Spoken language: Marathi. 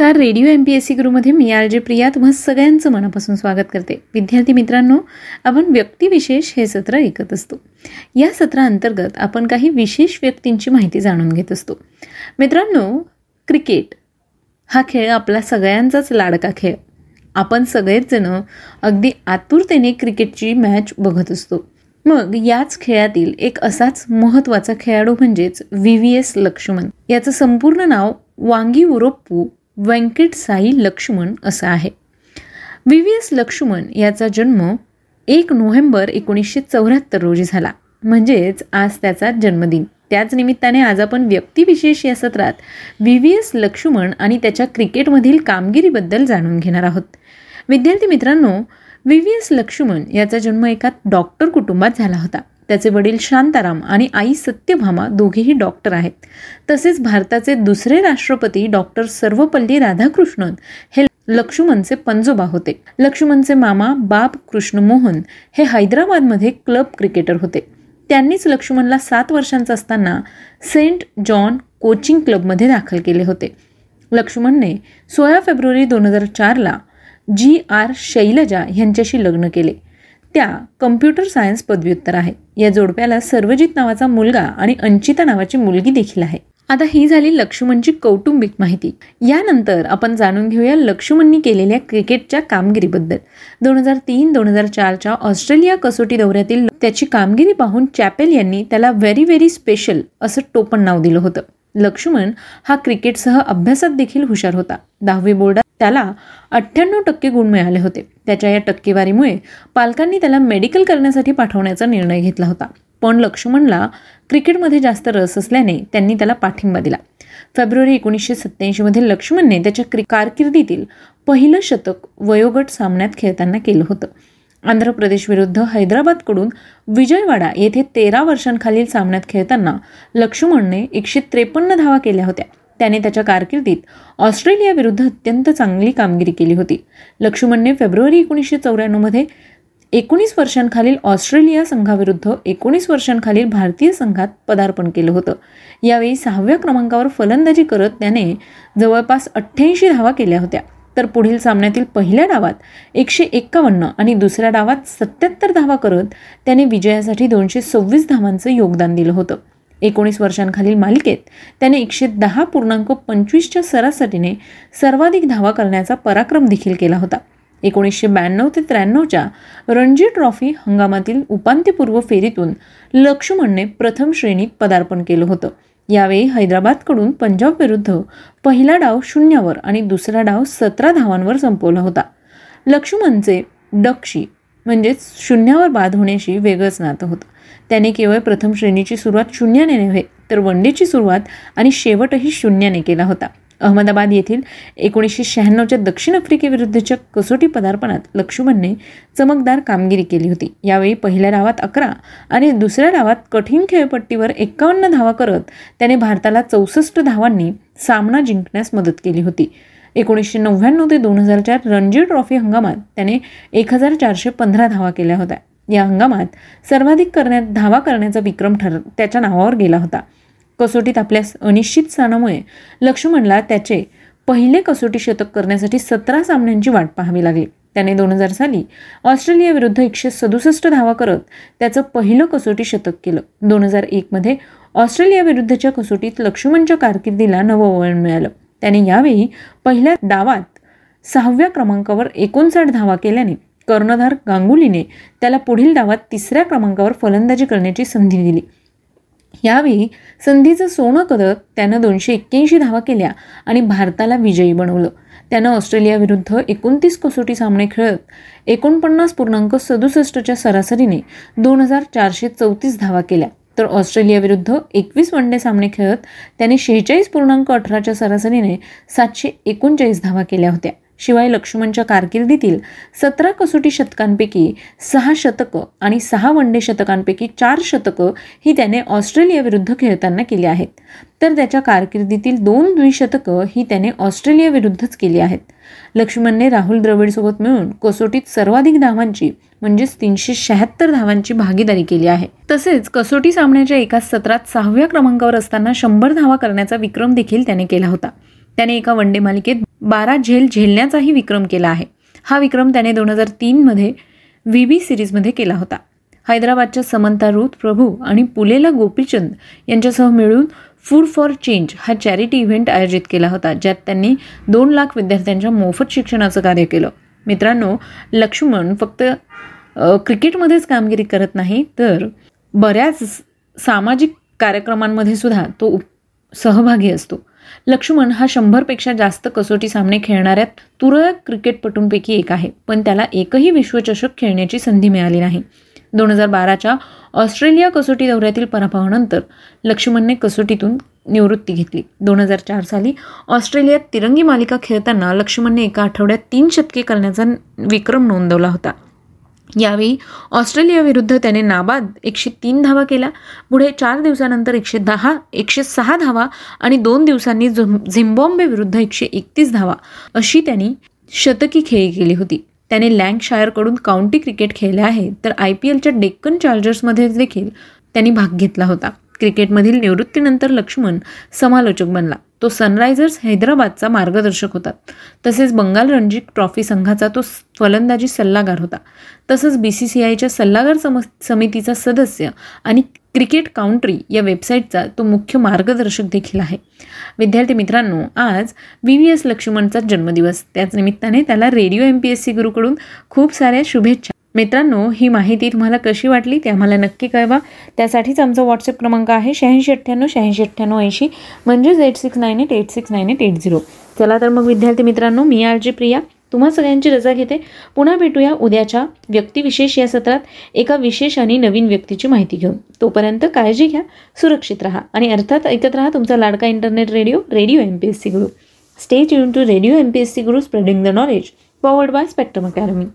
नमस्कार. Radio M P S C गुरुमध्ये मी आर जे प्रिया. तुम्हा सगळ्यांचं मनापासून स्वागत करते. विद्यार्थी मित्रांनो आपण व्यक्तिविशेष हे सत्र ऐकत असतो. या सत्राअंतर्गत आपण काही विशेष व्यक्तींची माहिती जाणून घेत असतो. मित्रांनो क्रिकेट हा खेळ आपला सगळ्यांचाच लाडका खेळ. आपण सगळेचजणं अगदी आतुरतेने क्रिकेटची मॅच बघत असतो. मग याच खेळातील एक असाच महत्त्वाचा खेळाडू म्हणजेच व्ही व्ही एस लक्ष्मण. याचं संपूर्ण नाव वांगी उरोप्पू व्यंकट साई लक्ष्मण असं आहे. व्ही. व्ही. एस. लक्ष्मण याचा जन्म एक नोव्हेंबर एकोणीसशे चौऱ्याहत्तर रोजी झाला. म्हणजेच आज त्याचा जन्मदिन. त्याच निमित्ताने आज आपण व्यक्तिविशेष या सत्रात व्ही. व्ही. एस. लक्ष्मण आणि त्याच्या क्रिकेटमधील कामगिरीबद्दल जाणून घेणार आहोत. विद्यार्थी मित्रांनो व्ही. व्ही. एस. लक्ष्मण याचा जन्म एका डॉक्टर कुटुंबात झाला होता. त्याचे वडील शांताराम आणि आई सत्यभामा दोघेही डॉक्टर आहेत. तसेच भारताचे दुसरे राष्ट्रपती डॉक्टर सर्वपल्ली राधाकृष्णन हे लक्ष्मणचे पंजोबा होते. लक्ष्मणचे मामा बाब कृष्ण मोहन हे हैदराबादमध्ये क्लब क्रिकेटर होते. त्यांनीच लक्ष्मणला सात वर्षांचा असताना सेंट जॉन कोचिंग क्लबमध्ये दाखल केले होते. लक्ष्मणने सोळा फेब्रुवारी दोन हजार चारला जी आर शैलजा यांच्याशी लग्न केले. त्या कम्प्युटर सायन्स पदव्युत्तर आहे. या जोडप्याला सर्वजित नावाचा मुलगा आणि अंचिता नावाची मुलगी देखील आहे. आता ही झाली लक्ष्मणची कौटुंबिक माहिती. यानंतर आपण जाणून घेऊया लक्ष्मणनी केलेल्या क्रिकेटच्या कामगिरीबद्दल. दोन हजार तीन दोन हजार चारच्या ऑस्ट्रेलिया कसोटी दौऱ्यातील त्याची कामगिरी पाहून चॅपेल यांनी त्याला व्हेरी व्हेरी स्पेशल असं टोपण नाव दिलं होतं. लक्ष्मण हा क्रिकेटसह अभ्यासात देखील हुशार होता. दहावी बोर्डात त्याला अठ्ठ्याण्णव टक्के गुण मिळाले होते. त्याच्या या टक्केवारीमुळे पालकांनी त्याला मेडिकल करण्यासाठी पाठवण्याचा निर्णय घेतला होता. पण लक्ष्मणला क्रिकेटमध्ये जास्त रस असल्याने त्यांनी त्याला पाठिंबा दिला. फेब्रुवारी एकोणीसशे सत्त्याऐंशीमध्ये लक्ष्मणने त्याच्या क्रि कारकिर्दीतील पहिलं शतक वयोगट सामन्यात खेळताना केलं होतं. आंध्र प्रदेश विरुद्ध हैदराबादकडून विजयवाडा येथे तेरा वर्षांखालील सामन्यात खेळताना लक्ष्मणने एकशे त्रेपन्न धावा केल्या होत्या. त्याने त्याच्या कारकिर्दीत ऑस्ट्रेलियाविरुद्ध अत्यंत चांगली कामगिरी केली होती. लक्ष्मणने फेब्रुवारी एकोणीसशे चौऱ्याण्णवमध्ये एकोणीस वर्षांखालील ऑस्ट्रेलिया संघाविरुद्ध एकोणीस वर्षांखालील भारतीय संघात पदार्पण केलं होतं. यावेळी सहाव्या क्रमांकावर फलंदाजी करत त्याने जवळपास अठ्ठ्याऐंशी धावा केल्या होत्या. तर पुढील सामन्यातील पहिल्या डावात एकशे एक्कावन्न आणि दुसऱ्या डावात सत्याहत्तर धावा करत त्याने विजयासाठी दोनशे सव्वीस धावांचं योगदान दिलं होतं. एकोणीस वर्षांखालील मालिकेत त्याने एकशे दहा पूर्णांक पंचवीसच्या सरासरीने सर्वाधिक धावा करण्याचा पराक्रम देखील केला होता. एकोणीसशे ब्याण्णव ते त्र्याण्णवच्या रणजी ट्रॉफी हंगामातील उपांत्यपूर्व फेरीतून लक्ष्मणने प्रथम श्रेणीत पदार्पण केलं होतं. यावेळी हैदराबादकडून पंजाब विरुद्ध पहिला डाव शून्यावर आणि दुसरा डाव सतरा धावांवर संपवला होता. लक्ष्मणचे डक्षी म्हणजेच शून्यावर बाद होण्याशी वेगळंच नातं होतं. त्याने केवळ प्रथम श्रेणीची सुरुवात शून्याने नव्हे तर वनडेची सुरुवात आणि शेवटही शून्याने केला होता. अहमदाबाद येथील एकोणीसशे शहाण्णवच्या दक्षिण आफ्रिकेविरुद्धच्या कसोटी पदार्पणात लक्ष्मणने चमकदार कामगिरी केली होती. यावेळी पहिल्या डावात अकरा आणि दुसऱ्या डावात कठीण खेळपट्टीवर एकावन्न धावा करत त्याने भारताला चौसष्ट धावांनी सामना जिंकण्यास मदत केली होती. एकोणीसशे नव्याण्णव ते दोन हजार चार रणजी ट्रॉफी हंगामात त्याने एक हजार चारशे पंधरा धावा केल्या होत्या. या हंगामात सर्वाधिक करण्यात धावा करण्याचा विक्रम ठर त्याच्या नावावर गेला होता. कसोटीत आपल्या अनिश्चित स्थानामुळे लक्ष्मणला त्याचे पहिले कसोटी शतक करण्यासाठी सतरा सामन्यांची वाट पाहावी लागली. त्याने दोन हजार साली ऑस्ट्रेलियाविरुद्ध एकशे सदुसष्ट धावा करत त्याचं पहिलं कसोटी शतक केलं. दोन हजार एकमध्ये ऑस्ट्रेलियाविरुद्धच्या कसोटीत लक्ष्मणच्या कारकिर्दीला नवं वळण मिळालं. त्याने यावेळी पहिल्या डावात सहाव्या क्रमांकावर एकोणसाठ धावा केल्याने कर्णधार गांगुलीने त्याला पुढील डावात तिसऱ्या क्रमांकावर फलंदाजी करण्याची संधी दिली. यावेळी संधीचं सोनं करत त्यानं दोनशे एक्क्याऐंशी धावा केल्या आणि भारताला विजयी बनवलं. त्यानं ऑस्ट्रेलियाविरुद्ध एकोणतीस कसोटी सामने खेळत एकोणपन्नास पूर्णांक सदुसष्टच्या सरासरीने दोन हजार चारशे चौतीस धावा केल्या. तर ऑस्ट्रेलियाविरुद्ध एकवीस वनडे सामने खेळत त्याने शेहेचाळीस पूर्णांक अठराच्या सरासरीने सातशे एकोणचाळीस धावा केल्या होत्या. शिवाय लक्ष्मणच्या कारकिर्दीतील सतरा कसोटी शतकांपैकी सहा शतकं आणि सहा वनडे शतकांपैकी चार शतकं ही त्याने ऑस्ट्रेलियाविरुद्ध खेळताना केली आहेत. तर त्याच्या कारकिर्दीतील दोन द्विशतकं ही त्याने ऑस्ट्रेलियाविरुद्धच केली आहेत. लक्ष्मणने राहुल द्रविडसोबत मिळून कसोटीत सर्वाधिक धावांची म्हणजेच तीनशे शहात्तर धावांची भागीदारी केली आहे. तसेच कसोटी सामन्याच्या एका सत्रात सहाव्या क्रमांकावर असताना शंभर धावा करण्याचा विक्रम देखील त्याने केला होता. त्याने एका वनडे मालिकेत बारा झेल झेलण्याचाही विक्रम केला आहे. हा विक्रम त्याने दोन हजार तीनमध्ये व्ही बी सिरीजमध्ये केला होता. हैदराबादच्या समंता रुथ प्रभू आणि पुलेला गोपीचंद यांच्यासह मिळून फूड फॉर चेंज हा चॅरिटी इव्हेंट आयोजित केला होता ज्यात त्यांनी दोन लाख विद्यार्थ्यांच्या मोफत शिक्षणाचं कार्य केलं. मित्रांनो लक्ष्मण फक्त क्रिकेटमध्येच कामगिरी करत नाही तर बऱ्याच सामाजिक कार्यक्रमांमध्ये सुद्धा तो सहभागी असतो. लक्ष्मण हा शंभरपेक्षा जास्त कसोटी सामने खेळणाऱ्या तुरळक क्रिकेटपटूंपैकी एक आहे. पण त्याला एकही विश्वचषक खेळण्याची संधी मिळाली नाही. दोन हजार बाराच्या ऑस्ट्रेलिया कसोटी दौऱ्यातील पराभवानंतर लक्ष्मणने कसोटीतून निवृत्ती घेतली. दोन हजार चार साली ऑस्ट्रेलियात तिरंगी मालिका खेळताना लक्ष्मणने एका आठवड्यात तीन शतके करण्याचा विक्रम नोंदवला होता. यावेळी ऑस्ट्रेलियाविरुद्ध त्याने नाबाद एकशे तीन धावा केला. पुढे चार दिवसानंतर एकशे दहा एकशे सहा धावा आणि दोन दिवसांनी झिम्बॉम्बे विरुद्ध एकशे एकतीस धावा अशी त्यांनी शतकी खेळी केली होती. त्याने लँकशायरकडून काउंटी क्रिकेट खेळले आहे. तर आय पी एलच्या डेक्कन चार्जर्समध्ये देखील त्यांनी भाग घेतला होता. क्रिकेटमधील निवृत्तीनंतर लक्ष्मण समालोचक बनला. तो सनरायझर्स हैदराबादचा मार्गदर्शक होता. तसेच बंगाल रणजी ट्रॉफी संघाचा तो फलंदाजी सल्लागार होता. तसंच बी सी सी आयच्या सल्लागार सम समितीचा सदस्य आणि क्रिकेट काउंट्री या वेबसाईटचा तो मुख्य मार्गदर्शक देखील आहे. विद्यार्थी मित्रांनो आज व्ही व्ही एस लक्ष्मणचा जन्मदिवस. त्याच निमित्ताने त्याला radio M P S C गुरुकडून खूप साऱ्या शुभेच्छा. मित्रांनो ही माहिती तुम्हाला कशी वाटली ते आम्हाला नक्की कळवा. त्यासाठीच आमचा व्हॉट्सअप क्रमांक आहे शहाऐंशी अठ्ठ्याण्णव शहाऐंशी अठ्ठ्याण्णव ऐंशी म्हणजेच eight six nine eight eight six nine eight eight zero चला तर मग विद्यार्थी मित्रांनो मी आर जे प्रिया. तुम्हा सगळ्यांची रजा घेते. पुन्हा भेटूया उद्याच्या व्यक्तिविशेष या सत्रात. एका विशेष आणि नवीन व्यक्तीची माहिती घेऊन. तोपर्यंत काळजी घ्या सुरक्षित राहा आणि अर्थात ऐकत राहा तुमचा लाडका internet radio radio M P S C Guru stay tune to radio M P S C Guru spreading the knowledge powered by Spectrum Academy